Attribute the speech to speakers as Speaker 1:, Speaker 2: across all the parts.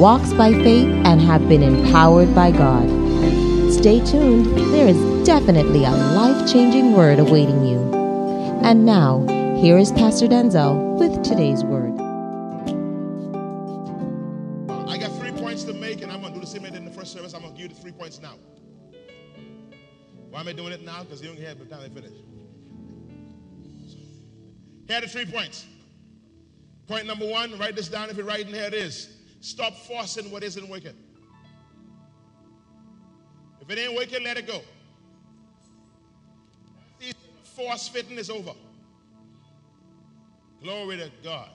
Speaker 1: walks by faith, and have been empowered by God. Stay tuned, there is definitely a life changing word awaiting you. And now, here is Pastor Denczil with today's word.
Speaker 2: I got three points to make, and I'm going to do the same as in the first service. I'm going to give you the three points now. Why am I doing it now? Because you don't have the time to finish. Here are the three points. Point number one, write this down if you're writing. Here it is. Stop forcing what isn't working. If it ain't working, let it go. Force fitting is over. Glory to God.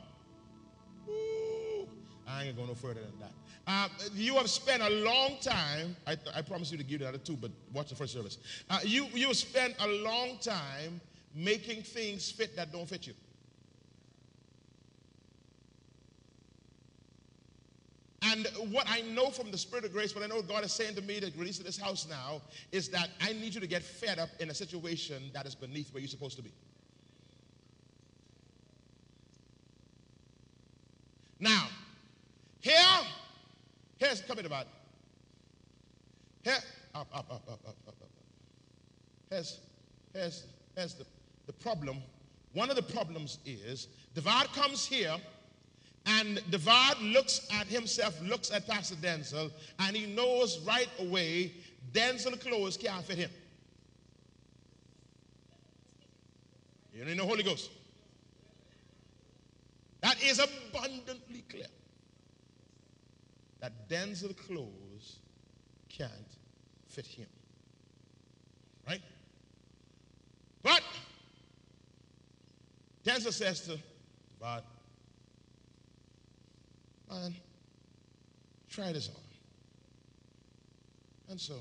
Speaker 2: Ooh, I ain't gonna go no further than that. Uh, you have spent a long time. I, I promise you to give you the other two, but watch the first service. Uh, you you spent a long time making things fit that don't fit you. And what I know from the Spirit of grace, what I know God is saying to me to release to this house now, is that I need you to get fed up in a situation that is beneath where you're supposed to be. Now, here, here's coming about. Here, up, up, up, up, up, up, up. Here's, here's, here's the, the problem. One of the problems is Divide comes here and Devad looks at himself, looks at Pastor Denczil, and he knows right away Denczil clothes can't fit him. You know Holy Ghost. That is abundantly clear. That Denczil clothes can't fit him. Right? But Denczil says to Devad, man, try this on. And so,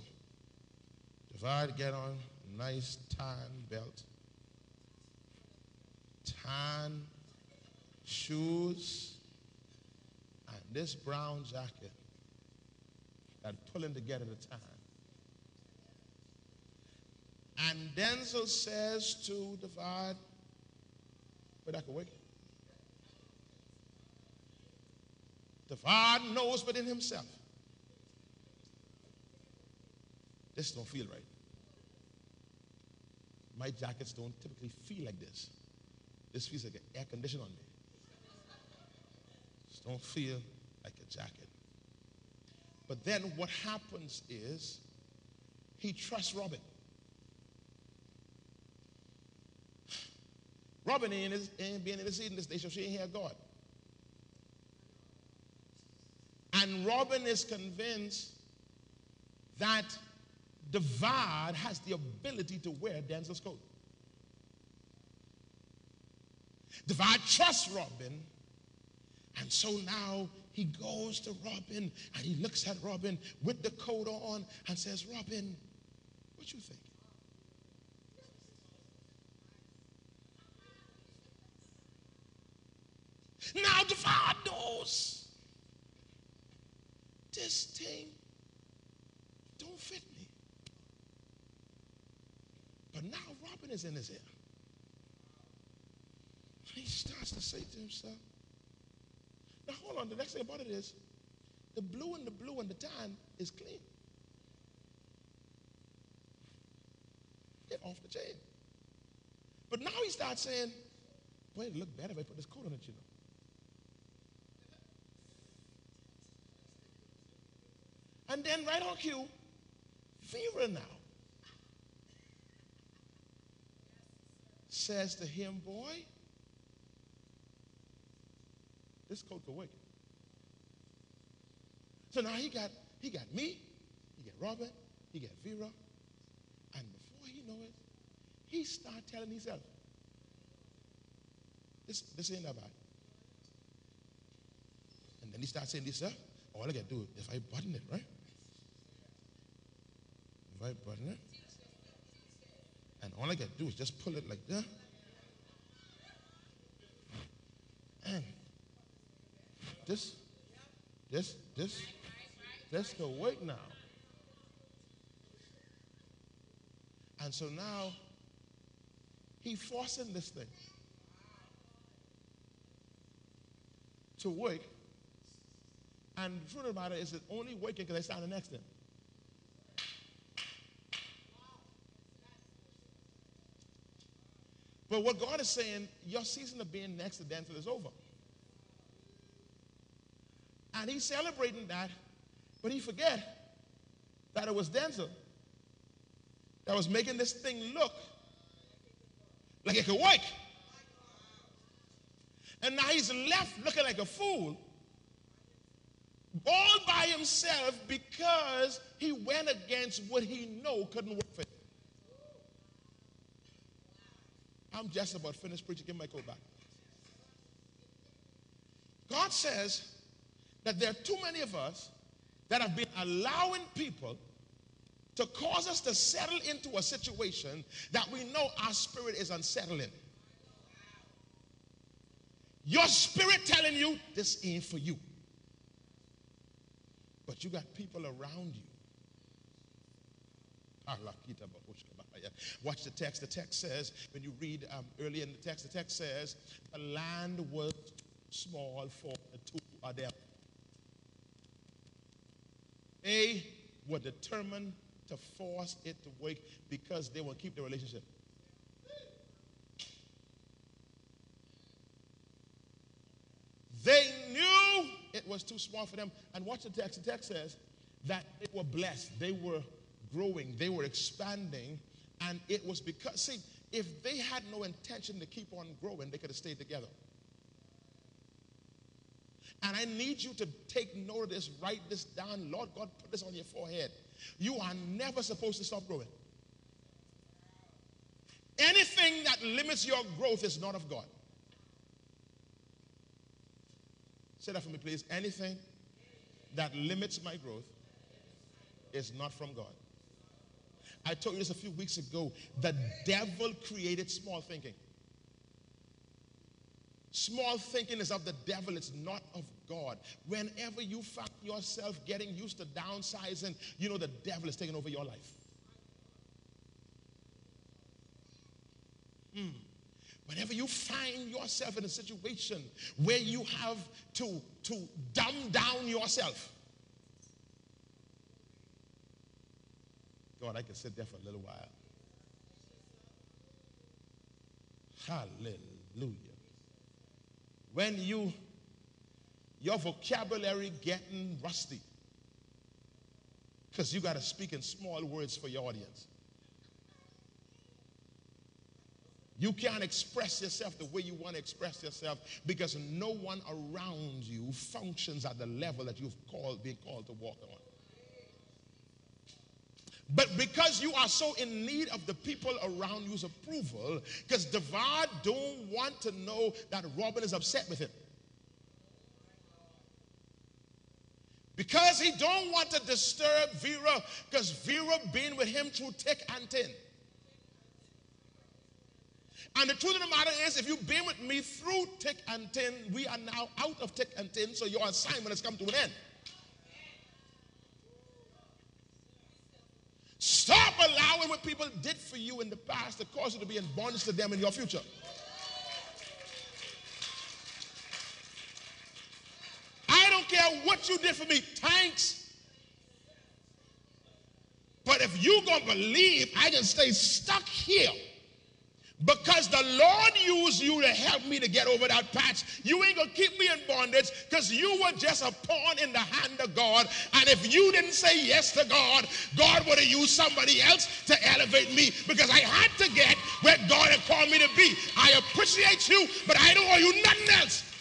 Speaker 2: divide, get on nice tan belt, tan shoes, and this brown jacket that pulling together the tan. And Denczil says to Divide, but I can wait. The Father knows within himself. This don't feel right. My jackets don't typically feel like this. This feels like an air conditioner on me. This don't feel like a jacket. But then what happens is he trusts Robin. Robin ain't, ain't being in the seat in this day, so she ain't hear God. And Robin is convinced that Devad has the ability to wear Denczil's coat. Devad trusts Robin, and so now he goes to Robin and he looks at Robin with the coat on and says, Robin, what you think? Now Devad knows this thing don't fit me. But now Robin is in his ear. He starts to say to himself, now hold on, the next thing about it is the blue and the blue and the tan is clean. Get off the chain. But now he starts saying, boy, it look better if I put this coat on it, you know. And then right on cue, Vera now says to him, Boy, this coat could work. So now he got he got me, he got Robert, he got Vera, and before he know it, he start telling himself, this, this ain't that bad. And then he starts saying this stuff. All I gotta do is if I button it, right? Button it, and all I gotta do is just pull it like that. And this, this, this, this can work now. And so now he forcing this thing to work. And the truth the matter is, it's only working because I stand next to him. But what God is saying, your season of being next to Denczil is over. And he's celebrating that, but he forget that it was Denczil that was making this thing look like it could work. And now he's left looking like a fool all by himself because he went against what he know couldn't work for him. I'm just about finished preaching. Give my coat back. God says that there are too many of us that have been allowing people to cause us to settle into a situation that we know our spirit is unsettling. Your spirit telling you this ain't for you. But you got people around you. Watch the text. The text says, when you read um, early in the text, the text says, the land was small for the two of them. They were determined to force it to work because they will keep the relationship. They knew it was too small for them. And watch the text. The text says that they were blessed. They were growing. They were expanding. And it was because, see, if they had no intention to keep on growing, they could have stayed together. And I need you to take note of this, write this down. Lord God, put this on your forehead. You are never supposed to stop growing. Anything that limits your growth is not of God. Say that for me, please. Anything that limits my growth is not from God. I told you this a few weeks ago. The devil created small thinking. Small thinking is of the devil, it's not of God. Whenever you find yourself getting used to downsizing, you know the devil is taking over your life. Mm. Whenever you find yourself in a situation where you have to, to dumb down yourself, I can sit there for a little while. Hallelujah. When you your vocabulary getting rusty because you got to speak in small words for your audience. You can't express yourself the way you want to express yourself because no one around you functions at the level that you've called being called to walk on. But because you are so in need of the people around you's approval, because Devad don't want to know that Robin is upset with him. Because he don't want to disturb Vera, because Vera been with him through thick and thin. And the truth of the matter is, if you've been with me through thick and thin, we are now out of thick and thin, so your assignment has come to an end. Stop allowing what people did for you in the past to cause you to be in bondage to them in your future. I don't care what you did for me. Thanks. But if you're gonna believe I can stay stuck here because the Lord used you to help me to get over that patch. You ain't gonna keep me in bondage because you were just a pawn in the hand of God. And if you didn't say yes to God, God would have used somebody else to elevate me because I had to get where God had called me to be. I appreciate you, but I don't owe you nothing else.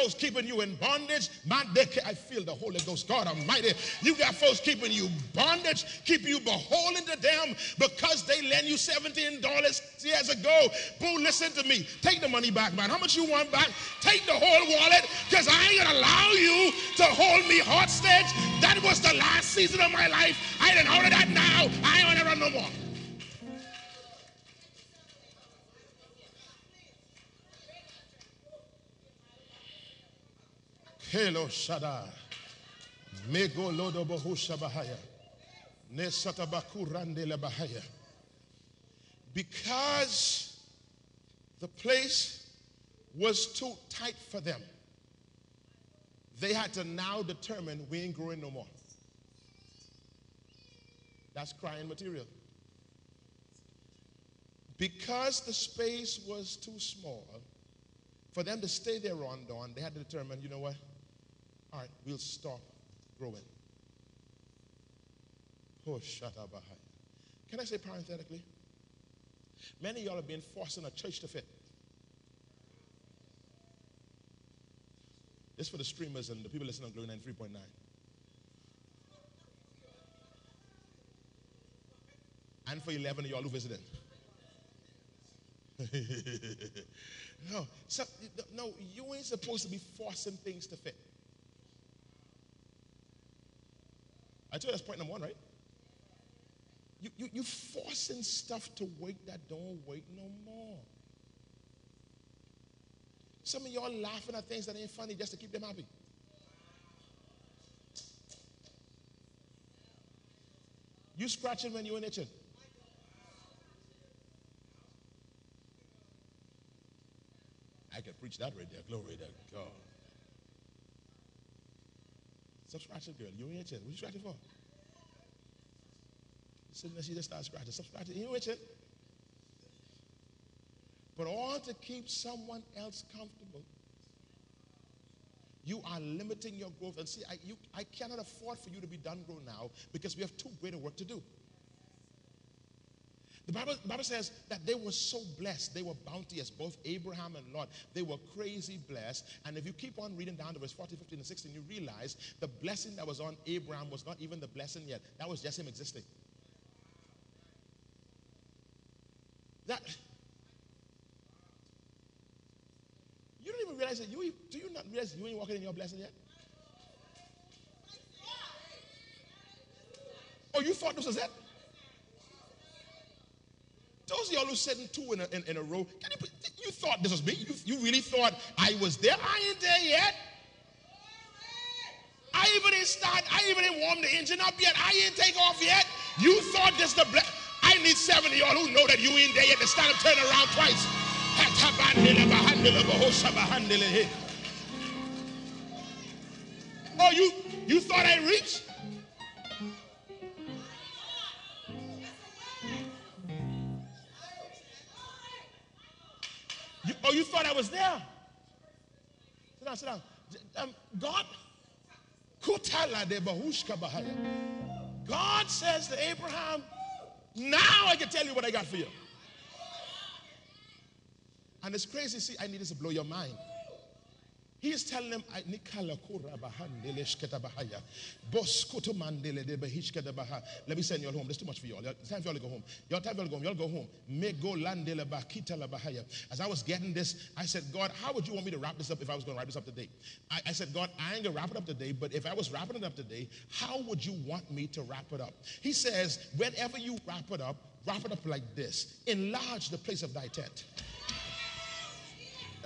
Speaker 2: Folks keeping you in bondage. My dick, I feel the Holy Ghost, God Almighty. You got folks keeping you bondage, keeping you beholden to them because they lend you $17 years ago. Boo, listen to me. Take the money back, man. How much you want back? Take the whole wallet because I ain't gonna allow you to hold me hostage. That was the last season of my life. I didn't hold that now. I run no more. Hello, Shada. Mego lodo bohusha bahaya. Nesata bakurande la bahaya. Because the place was too tight for them, they had to now determine we ain't growing no more. That's crying material. Because the space was too small, for them to stay there on dawn, they had to determine, you know what? All right, we'll stop growing. Oh, shut up. Can I say parenthetically? Many of y'all have been forcing a church to fit. This for the streamers and the people listening on Glory 93.9. And for 11 of y'all who visited. no, so, no, you ain't supposed to be forcing things to fit. I told you that's point number one, right? You, you, you forcing stuff to wait that don't wait no more. Some of y'all laughing at things that ain't funny just to keep them happy. You scratching when you're itching. I can preach that right there. Glory to God. Stop scratching, girl. You ain't itching. What you scratching for? Sitting there, she just started scratching. Stop scratching. You ain't itching. But all to keep someone else comfortable, you are limiting your growth. And see, I, you, I cannot afford for you to be done grown now because we have too great a work to do. The Bible, the Bible says that they were so blessed. They were bounteous, both Abraham and Lot. They were crazy blessed. And if you keep on reading down to verse 14, 15, and 16, you realize the blessing that was on Abraham was not even the blessing yet. That was just him existing. That you don't even realize that you do you not realize you ain't walking in your blessing yet? Oh, you thought this was it? Those of y'all who sitting two in a, in, in a row, can you, you, thought this was me? You, you really thought I was there? I ain't there yet. I even didn't start. I even didn't warm the engine up yet. I ain't take off yet. You thought this the black. I need seven of y'all who know that you ain't there yet to start turn around twice. Oh, you you thought I reached? Oh, you thought I was there? Sit down, sit down. Um, God, God says to Abraham, now I can tell you what I got for you. And it's crazy. See, I need this to blow your mind. He is telling them, Let me send you all home. There's too much for you all. It's time for y'all to go home. Y'all time for y'all to go home. Y'all go home. As I was getting this, I said, God, how would you want me to wrap this up if I was going to wrap this up today? I, I said, God, I ain't going to wrap it up today, but if I was wrapping it up today, how would you want me to wrap it up? He says, whenever you wrap it up, wrap it up like this enlarge the place of thy tent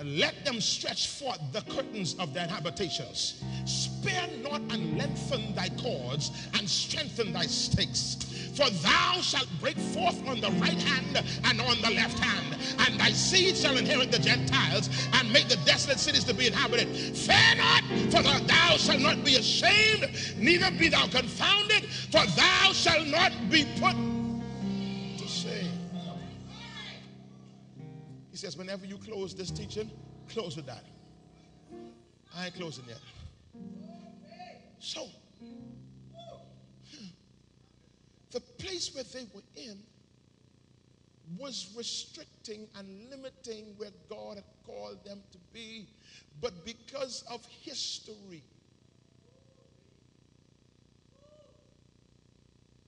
Speaker 2: let them stretch forth the curtains of their habitations. Spare not and lengthen thy cords and strengthen thy stakes. For thou shalt break forth on the right hand and on the left hand, and thy seed shall inherit the Gentiles and make the desolate cities to be inhabited. Fear not, for thou shalt not be ashamed, neither be thou confounded, for thou shalt not be put says, whenever you close this teaching, close with that. I ain't closing yet. So, the place where they were in was restricting and limiting where God had called them to be. But because of history,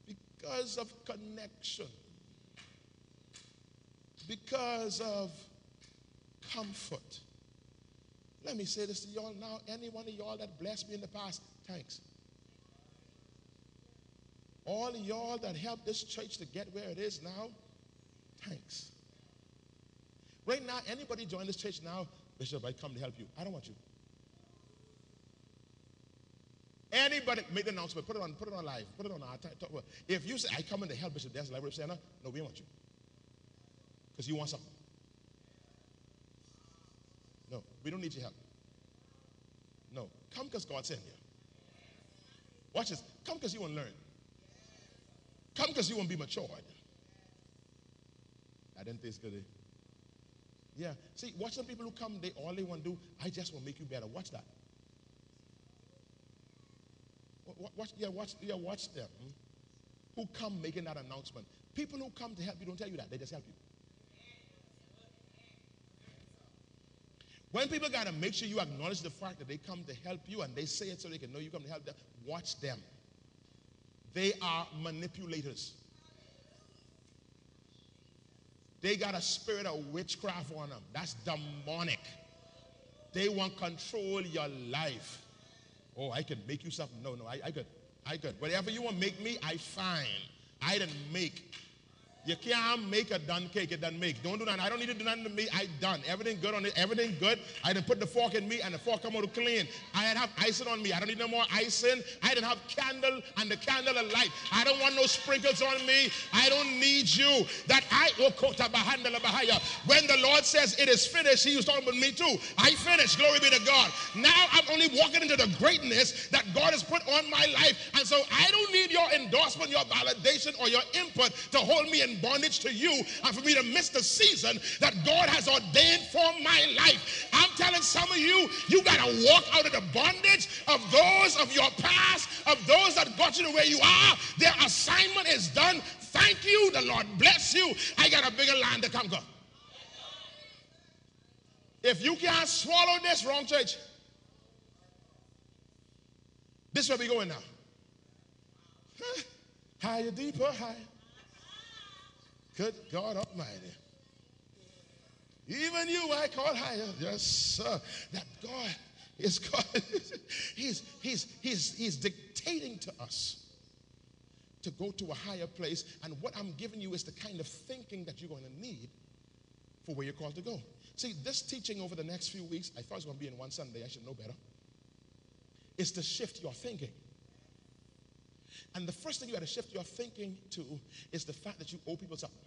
Speaker 2: because of connection, because of comfort. Let me say this to y'all now. Any one of y'all that blessed me in the past, thanks. All y'all that helped this church to get where it is now, thanks. Right now, anybody join this church now, Bishop, I come to help you. I don't want you. Anybody make the announcement, put it on, put it on live, put it on uh, our talk, If you say I come in to help Bishop Dance Library Center, no, we don't want you. Because you want something. No, we don't need your help. No. Come because God sent you. Watch this. Come because you want to learn. Come because you want to be matured. I didn't think it's good. Yeah. See, watch some people who come, they all they want to do, I just want to make you better. Watch that. Watch, yeah, watch, yeah, watch them. Hmm? Who come making that announcement. People who come to help you don't tell you that, they just help you. When people got to make sure you acknowledge the fact that they come to help you and they say it so they can know you come to help them, watch them. They are manipulators. They got a spirit of witchcraft on them. That's demonic. They want control your life. Oh, I can make you something. No, no, I, I could. I could. Whatever you want to make me, I find. I didn't make. You can't make a done cake, it doesn't make. Don't do that. I don't need to do nothing to me. I done. Everything good on it. Everything good. I didn't put the fork in me and the fork come out clean. I had have icing on me. I don't need no more icing. I didn't have candle and the candle of light. I don't want no sprinkles on me. I don't need you. That I oh, when the Lord says it is finished, he was talking about me too. I finished. Glory be to God. Now I'm only walking into the greatness that God has put on my life. And so I don't need your endorsement, your validation, or your input to hold me bondage to you and for me to miss the season that God has ordained for my life. I'm telling some of you, you got to walk out of the bondage of those of your past, of those that got you to where you are. Their assignment is done. Thank you. The Lord bless you. I got a bigger land to conquer. If you can't swallow this, wrong church. This is where we going now. Higher, deeper, higher. Good God Almighty. Even you I call higher. Yes, sir. That God is God. he's, he's, he's, he's dictating to us to go to a higher place. And what I'm giving you is the kind of thinking that you're going to need for where you're called to go. See, this teaching over the next few weeks, I thought it was going to be in one Sunday. I should know better. Is to shift your thinking. And the first thing you got to shift your thinking to is the fact that you owe people something.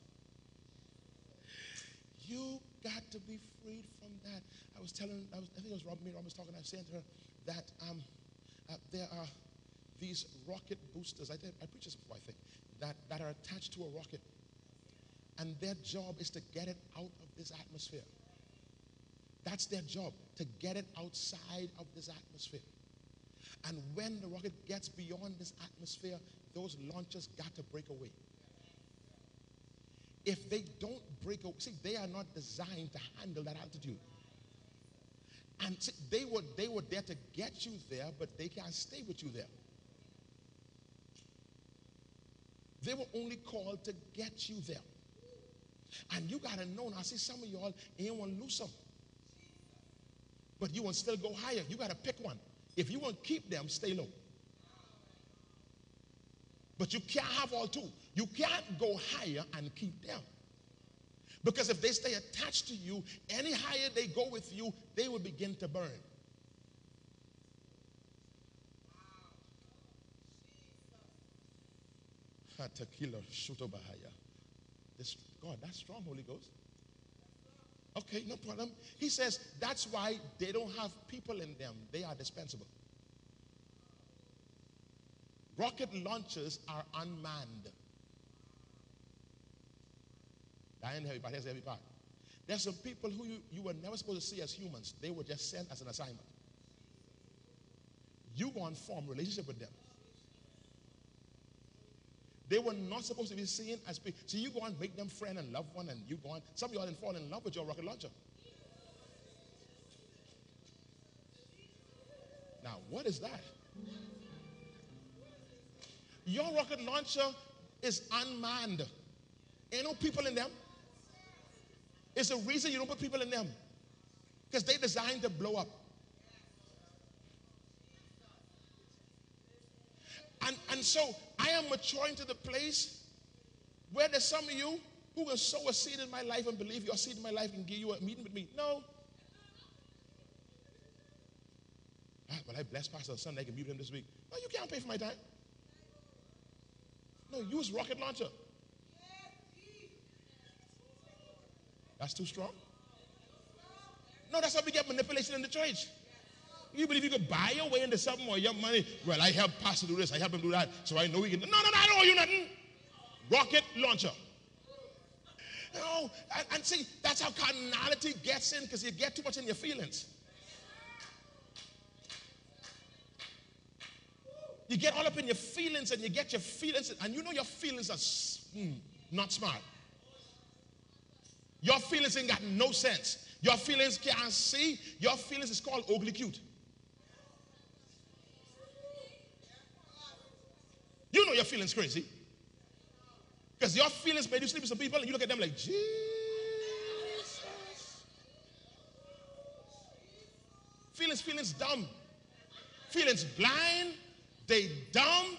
Speaker 2: You got to be freed from that. I was telling, I, was, I think it was Rob, me, Rob was talking, I was saying to her that um, uh, there are these rocket boosters. I, I preached this before, I think, that, that are attached to a rocket. And their job is to get it out of this atmosphere. That's their job, to get it outside of this atmosphere. And when the rocket gets beyond this atmosphere, those launchers got to break away. If they don't break away, see, they are not designed to handle that altitude. And see, they were they were there to get you there, but they can't stay with you there. They were only called to get you there. And you gotta know now. See, some of y'all ain't want to lose some. But you to still go higher. You gotta pick one. If you want to keep them, stay low. But you can't have all two. You can't go higher and keep them. Because if they stay attached to you, any higher they go with you, they will begin to burn. Tequila, Bahaya. This God, that's strong, Holy Ghost. Okay, no problem. He says that's why they don't have people in them. They are dispensable. Rocket launchers are unmanned. I ain't heavy part. The heavy part. There's some people who you, you were never supposed to see as humans. They were just sent as an assignment. You go and form relationship with them. They were not supposed to be seen as people. So you go and make them friend and love one, and you go on. Some of y'all didn't fall in love with your rocket launcher. Now, what is that? Your rocket launcher is unmanned. Ain't no people in them. It's a reason you don't put people in them. Because they designed to blow up. And, and so I am maturing to the place where there's some of you who will sow a seed in my life and believe your seed in my life and give you a meeting with me. No. Ah, but I bless Pastor Sunday, I can meet him this week. No, you can't pay for my time. No, use rocket launcher. That's too strong. No, that's how we get manipulation in the church. You believe you could buy your way into something or your money? Well, I help Pastor do this, I help him do that, so I know he can. No, no, no, I don't owe you nothing. Rocket launcher. Know, and, and see, that's how carnality gets in because you get too much in your feelings. You get all up in your feelings and you get your feelings, and you know your feelings are mm, not smart. Your feelings ain't got no sense. Your feelings can't see. Your feelings is called ugly cute. You know your feelings crazy. Because your feelings made you sleep with some people and you look at them like, Jesus. Feelings, feelings dumb. Feelings blind. They dumb.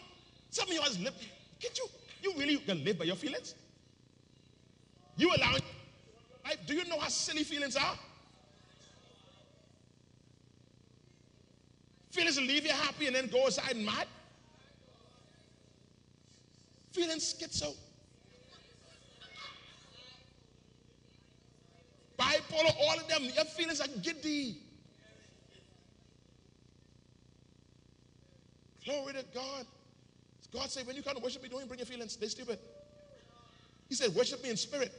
Speaker 2: Some of you guys live. Can't you? You really can live by your feelings? You allow life. Do you know how silly feelings are? Feelings leave you happy and then go aside and mad. Feeling schizo. Bipolar, all of them, your feelings are giddy. Glory to God. God said, when you come to worship me, don't bring your feelings. They're stupid. He said, worship me in spirit.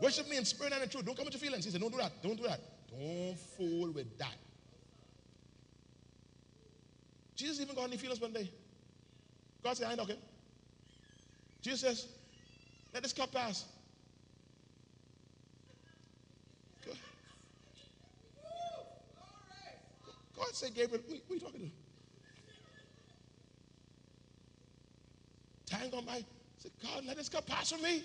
Speaker 2: Worship me in spirit and in truth. Don't come with your feelings. He said, don't do that. Don't do that. Don't fool with that. Jesus even got any feelings one day. God said, I ain't okay. Jesus says, let this cup pass. God said, Gabriel, who, who are you talking to? Time on my, said, God, let this cup pass from me.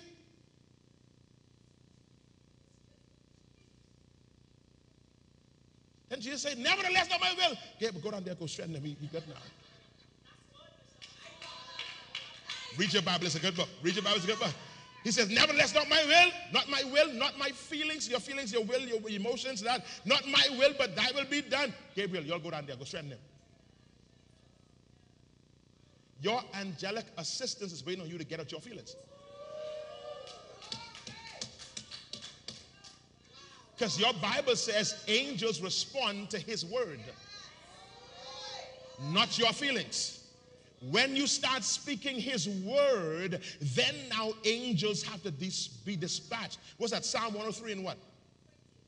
Speaker 2: And Jesus said, Nevertheless, not my will. Gabriel, go down there, go straighten him. He, he good now. Read your Bible, it's a good book. Read your Bible, it's a good book. He says, Nevertheless, not my will, not my will, not my feelings, your feelings, your will, your emotions, that, not my will, but thy will be done. Gabriel, you'll go down there, go straighten him. Your angelic assistance is waiting on you to get out your feelings. Because your Bible says angels respond to his word, not your feelings. When you start speaking his word, then now angels have to dis- be dispatched. What's that? Psalm 103 and what?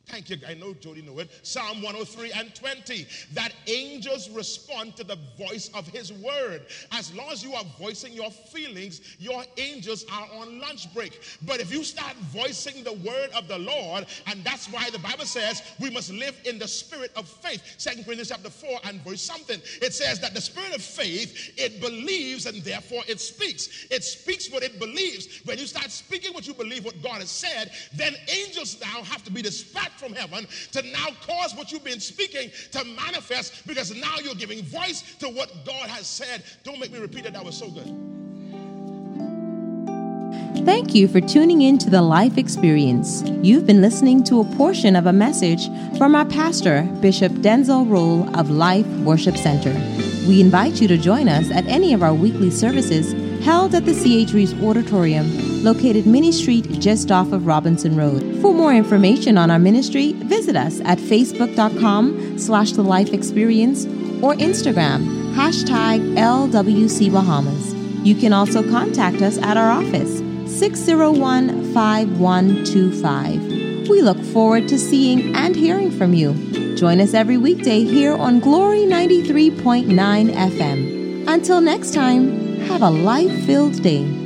Speaker 2: Thank you. I know Jody know it. Psalm 103 and 20. That angels respond to the voice of his word. As long as you are voicing your feelings, your angels are on lunch break. But if you start voicing the word of the Lord, and that's why the Bible says we must live in the spirit of faith. Second Corinthians chapter 4 and verse something. It says that the spirit of faith, it believes and therefore it speaks. It speaks what it believes. When you start speaking what you believe, what God has said, then angels now have to be dispatched from heaven to now cause what you've been speaking to manifest because now you're giving voice to what God has said. Don't make me repeat it. That was so good.
Speaker 1: Thank you for tuning in to the Life Experience. You've been listening to a portion of a message from our pastor, Bishop Denczil Rolle of Life Worship Center. We invite you to join us at any of our weekly services held at the C.H. Auditorium, located Mini Street just off of Robinson Road. For more information on our ministry, visit us at facebook.com slash the life experience or Instagram, hashtag LWC Bahamas. You can also contact us at our office, 601 5125. We look forward to seeing and hearing from you. Join us every weekday here on Glory 93.9 FM. Until next time, have a life filled day.